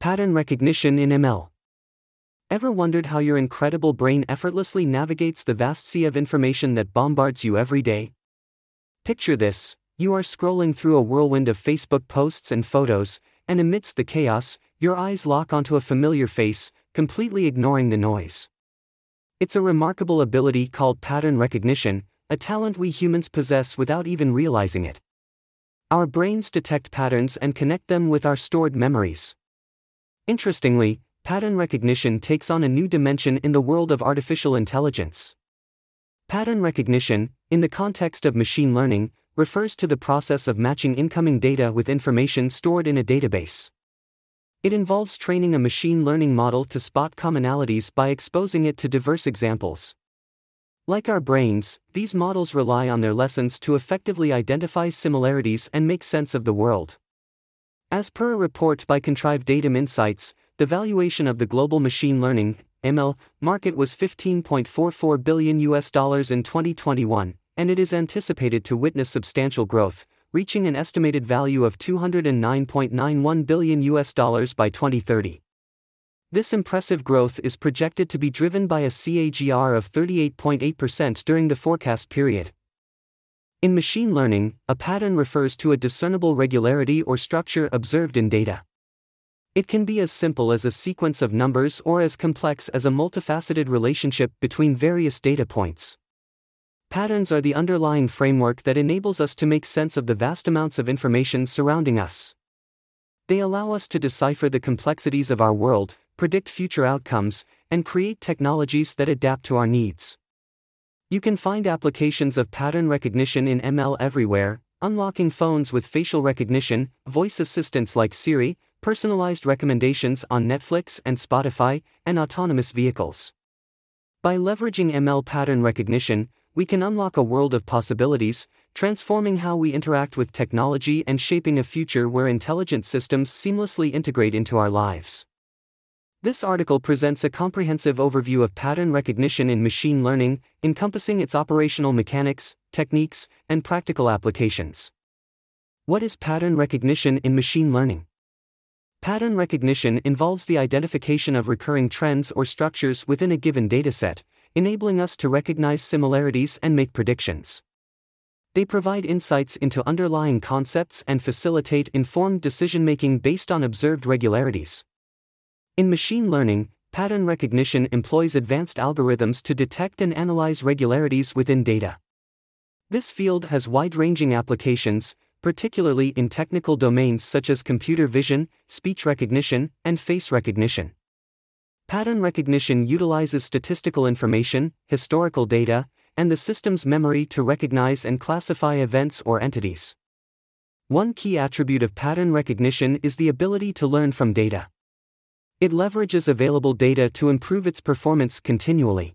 Pattern recognition in ML. Ever wondered how your incredible brain effortlessly navigates the vast sea of information that bombards you every day? Picture this you are scrolling through a whirlwind of Facebook posts and photos, and amidst the chaos, your eyes lock onto a familiar face, completely ignoring the noise. It's a remarkable ability called pattern recognition, a talent we humans possess without even realizing it. Our brains detect patterns and connect them with our stored memories. Interestingly, pattern recognition takes on a new dimension in the world of artificial intelligence. Pattern recognition, in the context of machine learning, refers to the process of matching incoming data with information stored in a database. It involves training a machine learning model to spot commonalities by exposing it to diverse examples. Like our brains, these models rely on their lessons to effectively identify similarities and make sense of the world. As per a report by Contrive Datum Insights, the valuation of the global machine learning ML market was 15.44 billion US dollars in 2021, and it is anticipated to witness substantial growth, reaching an estimated value of 209.91 billion US dollars by 2030. This impressive growth is projected to be driven by a CAGR of 38.8% during the forecast period. In machine learning, a pattern refers to a discernible regularity or structure observed in data. It can be as simple as a sequence of numbers or as complex as a multifaceted relationship between various data points. Patterns are the underlying framework that enables us to make sense of the vast amounts of information surrounding us. They allow us to decipher the complexities of our world, predict future outcomes, and create technologies that adapt to our needs. You can find applications of pattern recognition in ML everywhere, unlocking phones with facial recognition, voice assistants like Siri, personalized recommendations on Netflix and Spotify, and autonomous vehicles. By leveraging ML pattern recognition, we can unlock a world of possibilities, transforming how we interact with technology and shaping a future where intelligent systems seamlessly integrate into our lives. This article presents a comprehensive overview of pattern recognition in machine learning, encompassing its operational mechanics, techniques, and practical applications. What is pattern recognition in machine learning? Pattern recognition involves the identification of recurring trends or structures within a given dataset, enabling us to recognize similarities and make predictions. They provide insights into underlying concepts and facilitate informed decision making based on observed regularities. In machine learning, pattern recognition employs advanced algorithms to detect and analyze regularities within data. This field has wide ranging applications, particularly in technical domains such as computer vision, speech recognition, and face recognition. Pattern recognition utilizes statistical information, historical data, and the system's memory to recognize and classify events or entities. One key attribute of pattern recognition is the ability to learn from data. It leverages available data to improve its performance continually.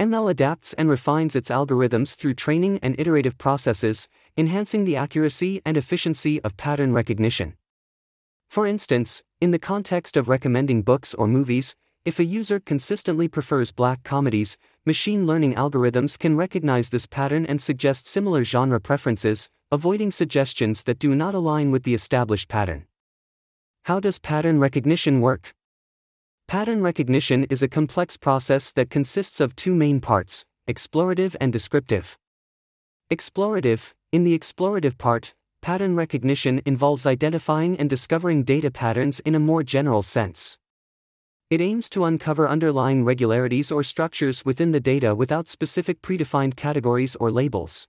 ML adapts and refines its algorithms through training and iterative processes, enhancing the accuracy and efficiency of pattern recognition. For instance, in the context of recommending books or movies, if a user consistently prefers black comedies, machine learning algorithms can recognize this pattern and suggest similar genre preferences, avoiding suggestions that do not align with the established pattern. How does pattern recognition work? Pattern recognition is a complex process that consists of two main parts explorative and descriptive. Explorative In the explorative part, pattern recognition involves identifying and discovering data patterns in a more general sense. It aims to uncover underlying regularities or structures within the data without specific predefined categories or labels.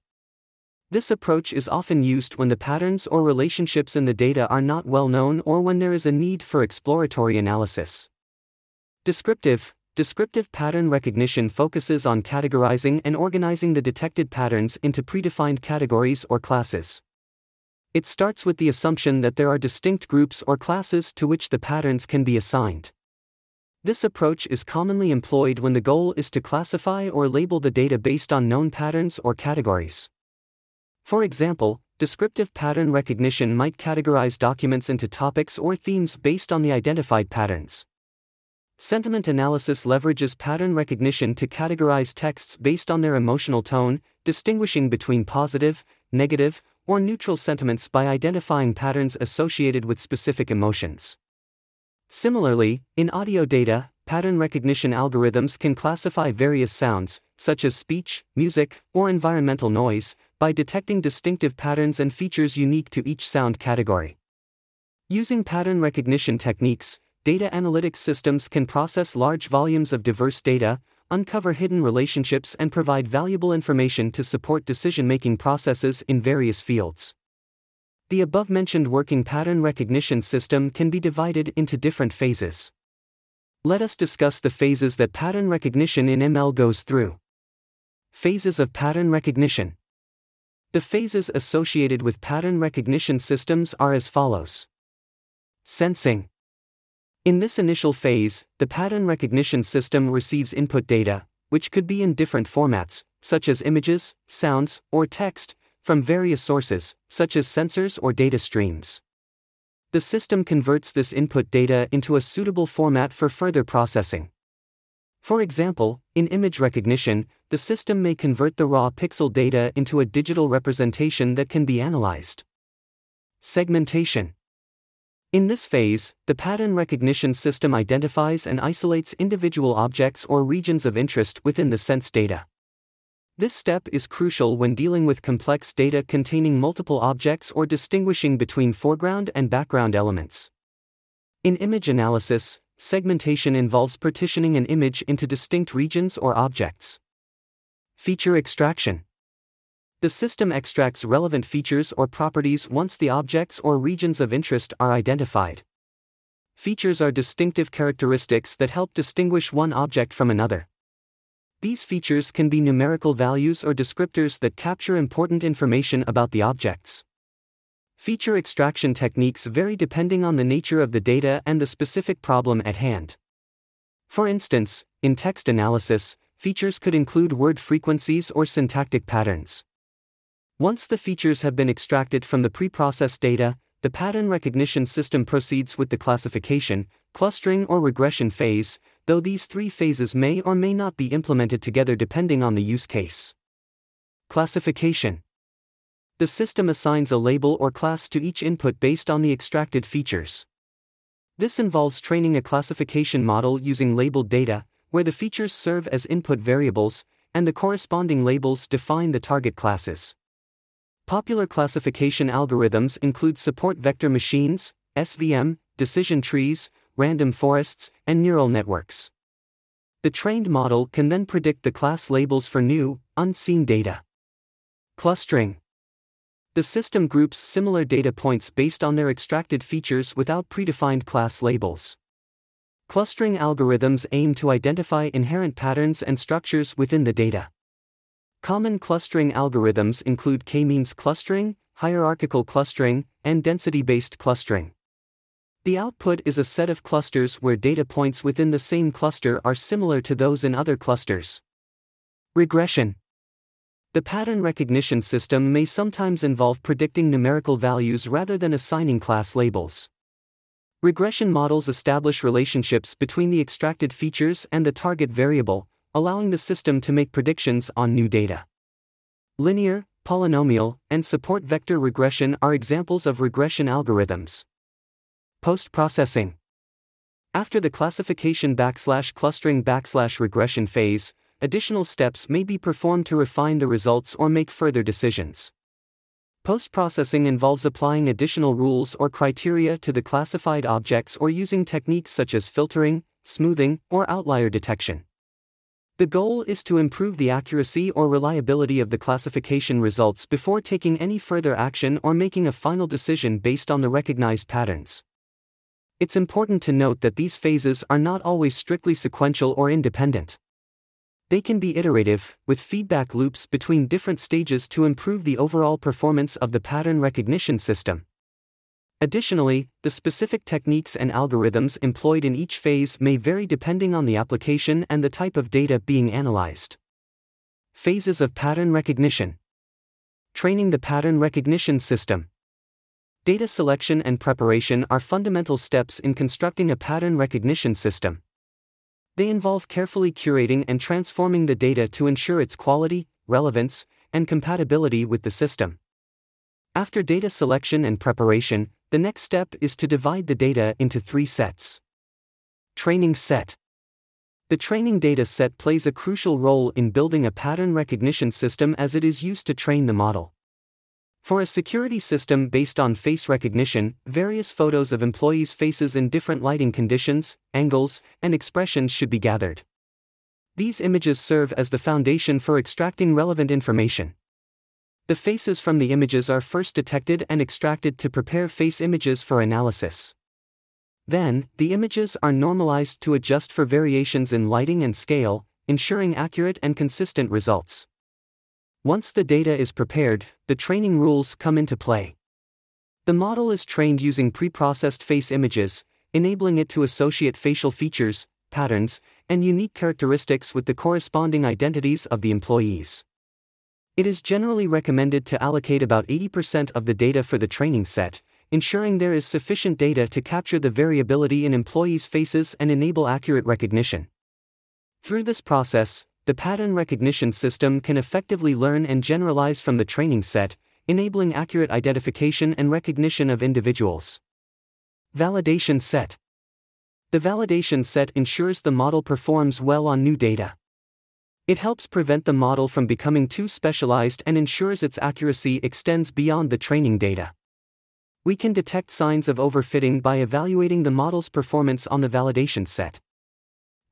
This approach is often used when the patterns or relationships in the data are not well known or when there is a need for exploratory analysis. Descriptive Descriptive pattern recognition focuses on categorizing and organizing the detected patterns into predefined categories or classes. It starts with the assumption that there are distinct groups or classes to which the patterns can be assigned. This approach is commonly employed when the goal is to classify or label the data based on known patterns or categories. For example, descriptive pattern recognition might categorize documents into topics or themes based on the identified patterns. Sentiment analysis leverages pattern recognition to categorize texts based on their emotional tone, distinguishing between positive, negative, or neutral sentiments by identifying patterns associated with specific emotions. Similarly, in audio data, pattern recognition algorithms can classify various sounds, such as speech, music, or environmental noise, by detecting distinctive patterns and features unique to each sound category. Using pattern recognition techniques, data analytics systems can process large volumes of diverse data, uncover hidden relationships, and provide valuable information to support decision making processes in various fields. The above mentioned working pattern recognition system can be divided into different phases. Let us discuss the phases that pattern recognition in ML goes through. Phases of pattern recognition. The phases associated with pattern recognition systems are as follows Sensing. In this initial phase, the pattern recognition system receives input data, which could be in different formats, such as images, sounds, or text, from various sources, such as sensors or data streams. The system converts this input data into a suitable format for further processing. For example, in image recognition, the system may convert the raw pixel data into a digital representation that can be analyzed. Segmentation In this phase, the pattern recognition system identifies and isolates individual objects or regions of interest within the sense data. This step is crucial when dealing with complex data containing multiple objects or distinguishing between foreground and background elements. In image analysis, segmentation involves partitioning an image into distinct regions or objects. Feature extraction. The system extracts relevant features or properties once the objects or regions of interest are identified. Features are distinctive characteristics that help distinguish one object from another. These features can be numerical values or descriptors that capture important information about the objects. Feature extraction techniques vary depending on the nature of the data and the specific problem at hand. For instance, in text analysis, features could include word frequencies or syntactic patterns. Once the features have been extracted from the preprocessed data, the pattern recognition system proceeds with the classification, clustering, or regression phase, though these three phases may or may not be implemented together depending on the use case. Classification the system assigns a label or class to each input based on the extracted features. This involves training a classification model using labeled data, where the features serve as input variables, and the corresponding labels define the target classes. Popular classification algorithms include support vector machines, SVM, decision trees, random forests, and neural networks. The trained model can then predict the class labels for new, unseen data. Clustering the system groups similar data points based on their extracted features without predefined class labels. Clustering algorithms aim to identify inherent patterns and structures within the data. Common clustering algorithms include k-means clustering, hierarchical clustering, and density-based clustering. The output is a set of clusters where data points within the same cluster are similar to those in other clusters. Regression the pattern recognition system may sometimes involve predicting numerical values rather than assigning class labels. Regression models establish relationships between the extracted features and the target variable, allowing the system to make predictions on new data. Linear, polynomial, and support vector regression are examples of regression algorithms. Post processing. After the classification backslash clustering backslash regression phase, additional steps may be performed to refine the results or make further decisions. Post processing involves applying additional rules or criteria to the classified objects or using techniques such as filtering, smoothing, or outlier detection. The goal is to improve the accuracy or reliability of the classification results before taking any further action or making a final decision based on the recognized patterns. It's important to note that these phases are not always strictly sequential or independent. They can be iterative, with feedback loops between different stages to improve the overall performance of the pattern recognition system. Additionally, the specific techniques and algorithms employed in each phase may vary depending on the application and the type of data being analyzed. Phases of pattern recognition Training the pattern recognition system. Data selection and preparation are fundamental steps in constructing a pattern recognition system. They involve carefully curating and transforming the data to ensure its quality, relevance, and compatibility with the system. After data selection and preparation, the next step is to divide the data into three sets Training set. The training data set plays a crucial role in building a pattern recognition system as it is used to train the model. For a security system based on face recognition, various photos of employees' faces in different lighting conditions, angles, and expressions should be gathered. These images serve as the foundation for extracting relevant information. The faces from the images are first detected and extracted to prepare face images for analysis. Then, the images are normalized to adjust for variations in lighting and scale, ensuring accurate and consistent results. Once the data is prepared, the training rules come into play. The model is trained using preprocessed face images, enabling it to associate facial features, patterns, and unique characteristics with the corresponding identities of the employees. It is generally recommended to allocate about 80% of the data for the training set, ensuring there is sufficient data to capture the variability in employees' faces and enable accurate recognition. Through this process, the pattern recognition system can effectively learn and generalize from the training set, enabling accurate identification and recognition of individuals. Validation set The validation set ensures the model performs well on new data. It helps prevent the model from becoming too specialized and ensures its accuracy extends beyond the training data. We can detect signs of overfitting by evaluating the model's performance on the validation set.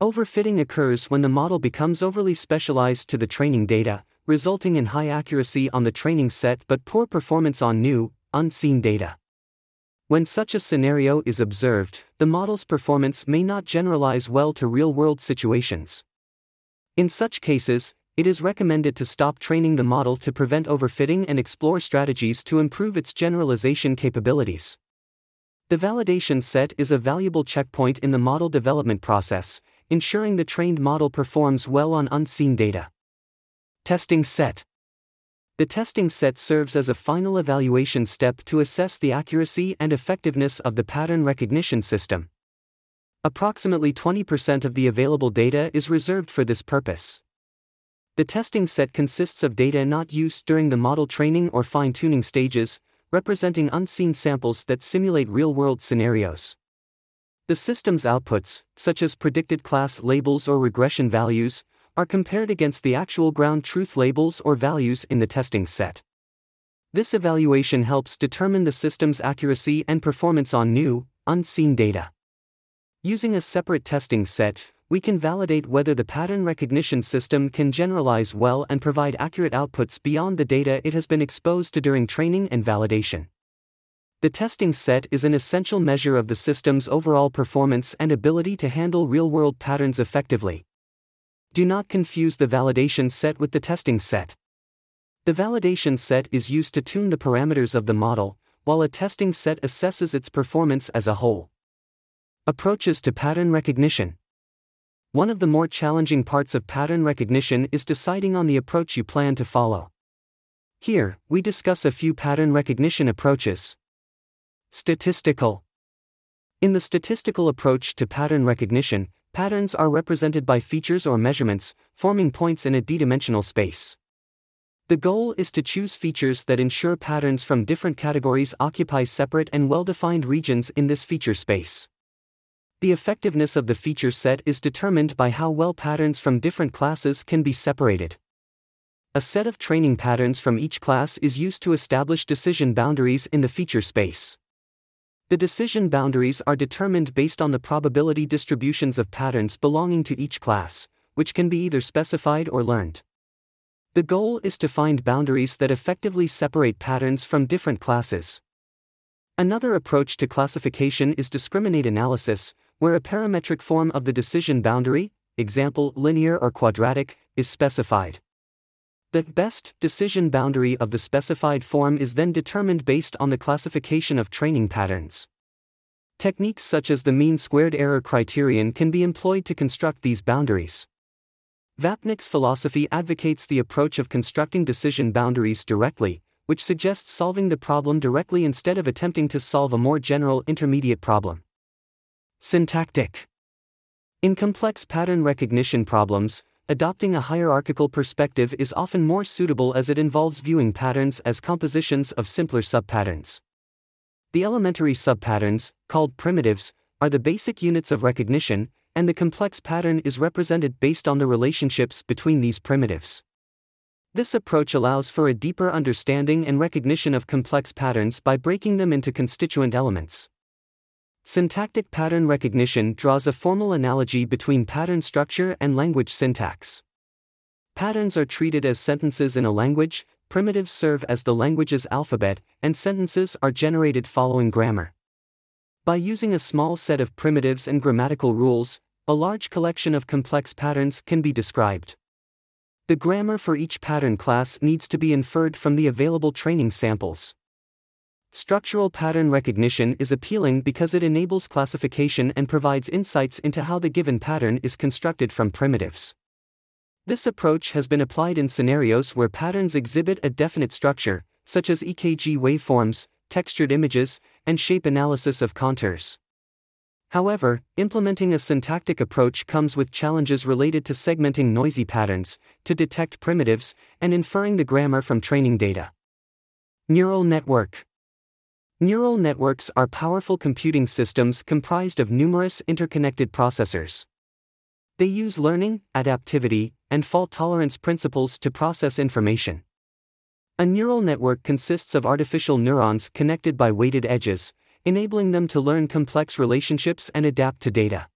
Overfitting occurs when the model becomes overly specialized to the training data, resulting in high accuracy on the training set but poor performance on new, unseen data. When such a scenario is observed, the model's performance may not generalize well to real world situations. In such cases, it is recommended to stop training the model to prevent overfitting and explore strategies to improve its generalization capabilities. The validation set is a valuable checkpoint in the model development process, ensuring the trained model performs well on unseen data. Testing set The testing set serves as a final evaluation step to assess the accuracy and effectiveness of the pattern recognition system. Approximately 20% of the available data is reserved for this purpose. The testing set consists of data not used during the model training or fine tuning stages, representing unseen samples that simulate real world scenarios. The system's outputs, such as predicted class labels or regression values, are compared against the actual ground truth labels or values in the testing set. This evaluation helps determine the system's accuracy and performance on new, unseen data. Using a separate testing set, we can validate whether the pattern recognition system can generalize well and provide accurate outputs beyond the data it has been exposed to during training and validation. The testing set is an essential measure of the system's overall performance and ability to handle real world patterns effectively. Do not confuse the validation set with the testing set. The validation set is used to tune the parameters of the model, while a testing set assesses its performance as a whole. Approaches to pattern recognition. One of the more challenging parts of pattern recognition is deciding on the approach you plan to follow. Here, we discuss a few pattern recognition approaches. Statistical In the statistical approach to pattern recognition, patterns are represented by features or measurements, forming points in a d dimensional space. The goal is to choose features that ensure patterns from different categories occupy separate and well defined regions in this feature space. The effectiveness of the feature set is determined by how well patterns from different classes can be separated. A set of training patterns from each class is used to establish decision boundaries in the feature space. The decision boundaries are determined based on the probability distributions of patterns belonging to each class, which can be either specified or learned. The goal is to find boundaries that effectively separate patterns from different classes. Another approach to classification is discriminant analysis, where a parametric form of the decision boundary, example linear or quadratic, is specified. The best decision boundary of the specified form is then determined based on the classification of training patterns. Techniques such as the mean squared error criterion can be employed to construct these boundaries. Vapnik's philosophy advocates the approach of constructing decision boundaries directly, which suggests solving the problem directly instead of attempting to solve a more general intermediate problem. Syntactic In complex pattern recognition problems, adopting a hierarchical perspective is often more suitable as it involves viewing patterns as compositions of simpler subpatterns. The elementary subpatterns, called primitives, are the basic units of recognition, and the complex pattern is represented based on the relationships between these primitives. This approach allows for a deeper understanding and recognition of complex patterns by breaking them into constituent elements. Syntactic pattern recognition draws a formal analogy between pattern structure and language syntax. Patterns are treated as sentences in a language, primitives serve as the language's alphabet, and sentences are generated following grammar. By using a small set of primitives and grammatical rules, a large collection of complex patterns can be described. The grammar for each pattern class needs to be inferred from the available training samples. Structural pattern recognition is appealing because it enables classification and provides insights into how the given pattern is constructed from primitives. This approach has been applied in scenarios where patterns exhibit a definite structure, such as EKG waveforms, textured images, and shape analysis of contours. However, implementing a syntactic approach comes with challenges related to segmenting noisy patterns, to detect primitives, and inferring the grammar from training data. Neural network Neural networks are powerful computing systems comprised of numerous interconnected processors. They use learning, adaptivity, and fault tolerance principles to process information. A neural network consists of artificial neurons connected by weighted edges, enabling them to learn complex relationships and adapt to data.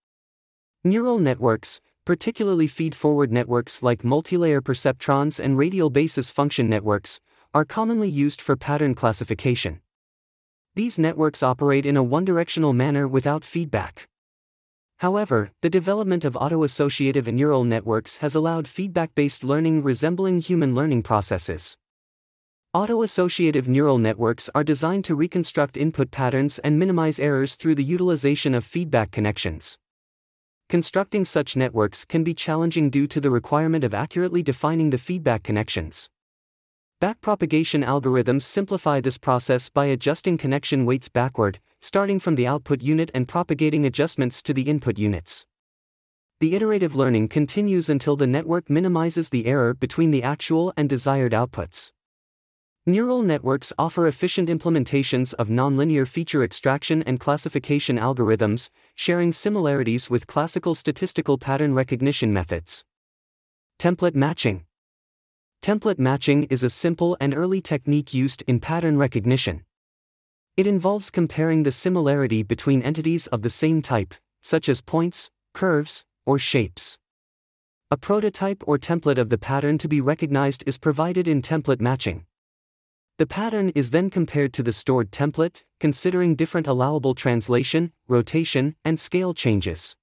Neural networks, particularly feed forward networks like multilayer perceptrons and radial basis function networks, are commonly used for pattern classification. These networks operate in a one directional manner without feedback. However, the development of auto-associative neural networks has allowed feedback-based learning resembling human learning processes. Auto-associative neural networks are designed to reconstruct input patterns and minimize errors through the utilization of feedback connections. Constructing such networks can be challenging due to the requirement of accurately defining the feedback connections. Backpropagation algorithms simplify this process by adjusting connection weights backward, starting from the output unit and propagating adjustments to the input units. The iterative learning continues until the network minimizes the error between the actual and desired outputs. Neural networks offer efficient implementations of nonlinear feature extraction and classification algorithms, sharing similarities with classical statistical pattern recognition methods. Template matching Template matching is a simple and early technique used in pattern recognition. It involves comparing the similarity between entities of the same type, such as points, curves, or shapes. A prototype or template of the pattern to be recognized is provided in template matching. The pattern is then compared to the stored template, considering different allowable translation, rotation, and scale changes.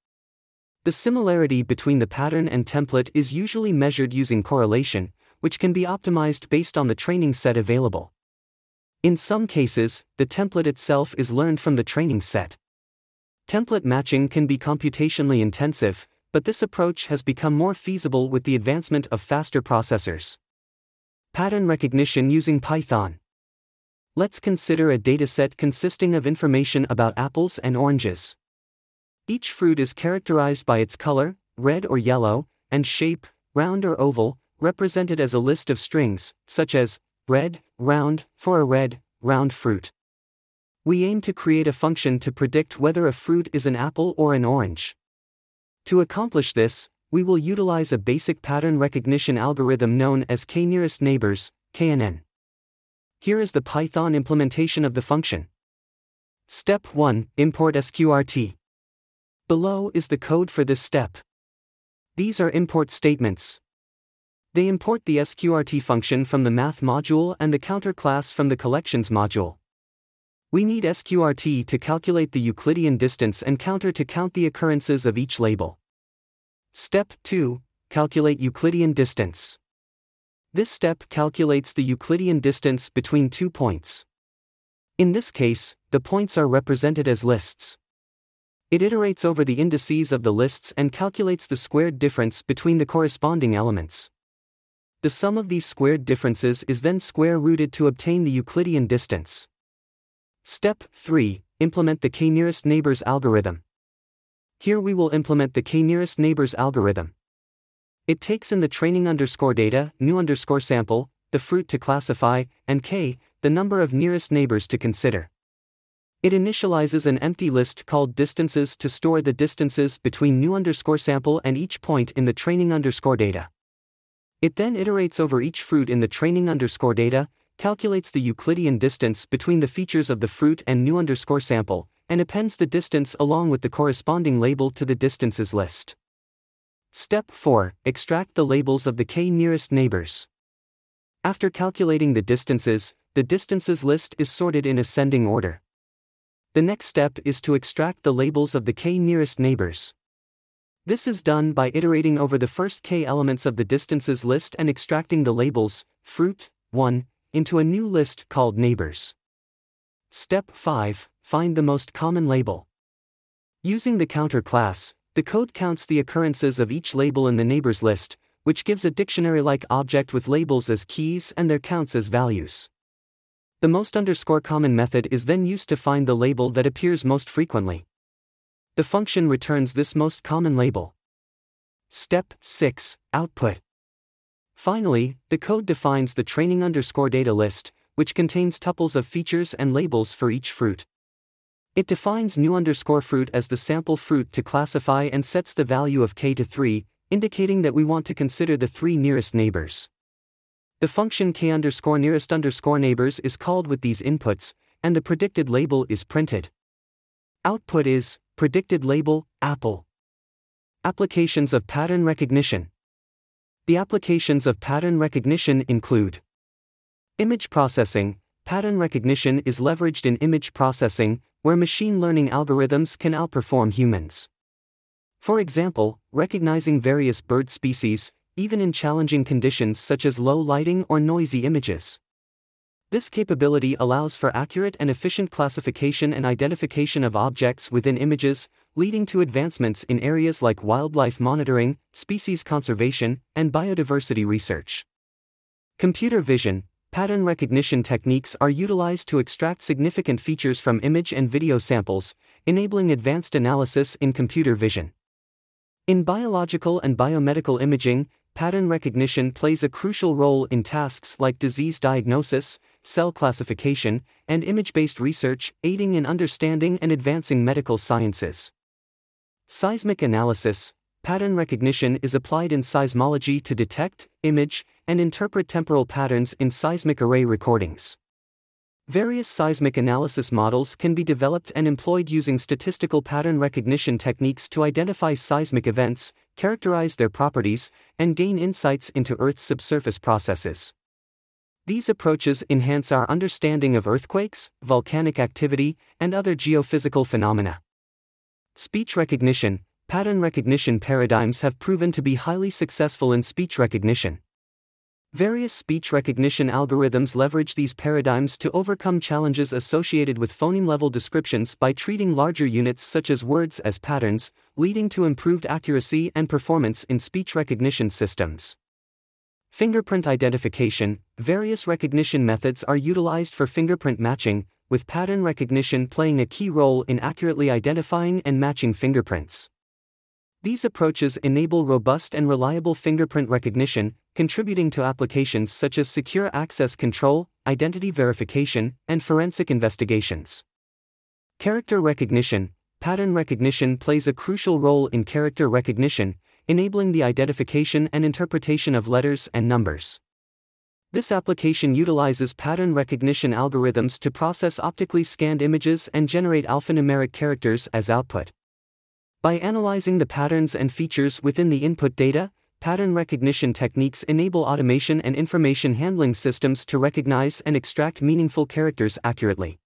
The similarity between the pattern and template is usually measured using correlation, which can be optimized based on the training set available. In some cases, the template itself is learned from the training set. Template matching can be computationally intensive, but this approach has become more feasible with the advancement of faster processors. Pattern recognition using Python. Let's consider a dataset consisting of information about apples and oranges. Each fruit is characterized by its color, red or yellow, and shape, round or oval, represented as a list of strings, such as red, round, for a red, round fruit. We aim to create a function to predict whether a fruit is an apple or an orange. To accomplish this, we will utilize a basic pattern recognition algorithm known as k-nearest neighbors, KNN. Here is the Python implementation of the function. Step 1 Import SQRT. Below is the code for this step. These are import statements. They import the SQRT function from the math module and the counter class from the collections module. We need SQRT to calculate the Euclidean distance and counter to count the occurrences of each label. Step 2 Calculate Euclidean distance. This step calculates the Euclidean distance between two points. In this case, the points are represented as lists. It iterates over the indices of the lists and calculates the squared difference between the corresponding elements. The sum of these squared differences is then square rooted to obtain the Euclidean distance. Step 3 Implement the k-nearest neighbors algorithm. Here we will implement the k-nearest neighbors algorithm. It takes in the training underscore data, new underscore sample, the fruit to classify, and k, the number of nearest neighbors to consider. It initializes an empty list called distances to store the distances between new underscore sample and each point in the training underscore data. It then iterates over each fruit in the training underscore data, calculates the Euclidean distance between the features of the fruit and new underscore sample, and appends the distance along with the corresponding label to the distances list. Step 4 Extract the labels of the k nearest neighbors. After calculating the distances, the distances list is sorted in ascending order. The next step is to extract the labels of the k nearest neighbors. This is done by iterating over the first k elements of the distances list and extracting the labels, fruit, 1, into a new list called neighbors. Step 5 Find the most common label. Using the counter class, the code counts the occurrences of each label in the neighbors list, which gives a dictionary like object with labels as keys and their counts as values. The most underscore common method is then used to find the label that appears most frequently. The function returns this most common label. Step 6 Output. Finally, the code defines the training underscore data list, which contains tuples of features and labels for each fruit. It defines new underscore fruit as the sample fruit to classify and sets the value of k to 3, indicating that we want to consider the three nearest neighbors. The function k underscore nearest underscore neighbors is called with these inputs, and the predicted label is printed. Output is predicted label apple. Applications of pattern recognition. The applications of pattern recognition include image processing. Pattern recognition is leveraged in image processing, where machine learning algorithms can outperform humans. For example, recognizing various bird species, even in challenging conditions such as low lighting or noisy images. This capability allows for accurate and efficient classification and identification of objects within images, leading to advancements in areas like wildlife monitoring, species conservation, and biodiversity research. Computer vision, pattern recognition techniques are utilized to extract significant features from image and video samples, enabling advanced analysis in computer vision. In biological and biomedical imaging, pattern recognition plays a crucial role in tasks like disease diagnosis, cell classification, and image based research, aiding in understanding and advancing medical sciences. Seismic analysis Pattern recognition is applied in seismology to detect, image, and interpret temporal patterns in seismic array recordings. Various seismic analysis models can be developed and employed using statistical pattern recognition techniques to identify seismic events, characterize their properties, and gain insights into Earth's subsurface processes. These approaches enhance our understanding of earthquakes, volcanic activity, and other geophysical phenomena. Speech recognition Pattern recognition paradigms have proven to be highly successful in speech recognition. Various speech recognition algorithms leverage these paradigms to overcome challenges associated with phoneme level descriptions by treating larger units such as words as patterns, leading to improved accuracy and performance in speech recognition systems. Fingerprint identification Various recognition methods are utilized for fingerprint matching, with pattern recognition playing a key role in accurately identifying and matching fingerprints. These approaches enable robust and reliable fingerprint recognition, contributing to applications such as secure access control, identity verification, and forensic investigations. Character recognition Pattern recognition plays a crucial role in character recognition, enabling the identification and interpretation of letters and numbers. This application utilizes pattern recognition algorithms to process optically scanned images and generate alphanumeric characters as output. By analyzing the patterns and features within the input data, pattern recognition techniques enable automation and information handling systems to recognize and extract meaningful characters accurately.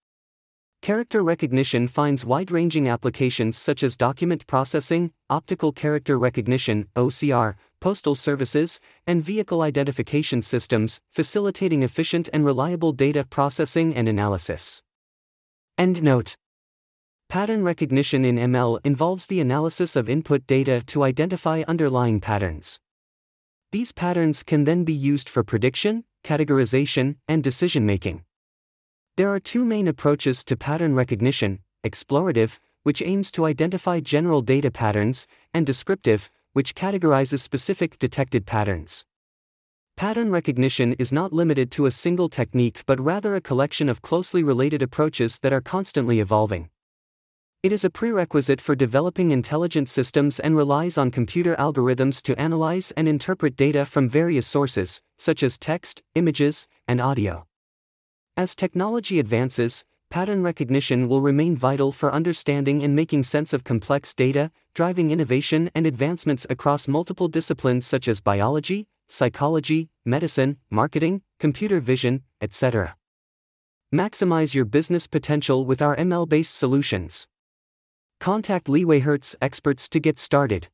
Character recognition finds wide ranging applications such as document processing, optical character recognition, OCR, postal services, and vehicle identification systems, facilitating efficient and reliable data processing and analysis. Endnote Pattern recognition in ML involves the analysis of input data to identify underlying patterns. These patterns can then be used for prediction, categorization, and decision making. There are two main approaches to pattern recognition explorative, which aims to identify general data patterns, and descriptive, which categorizes specific detected patterns. Pattern recognition is not limited to a single technique but rather a collection of closely related approaches that are constantly evolving. It is a prerequisite for developing intelligent systems and relies on computer algorithms to analyze and interpret data from various sources, such as text, images, and audio. As technology advances, pattern recognition will remain vital for understanding and making sense of complex data, driving innovation and advancements across multiple disciplines such as biology, psychology, medicine, marketing, computer vision, etc. Maximize your business potential with our ML based solutions. Contact LeewayHertz experts to get started.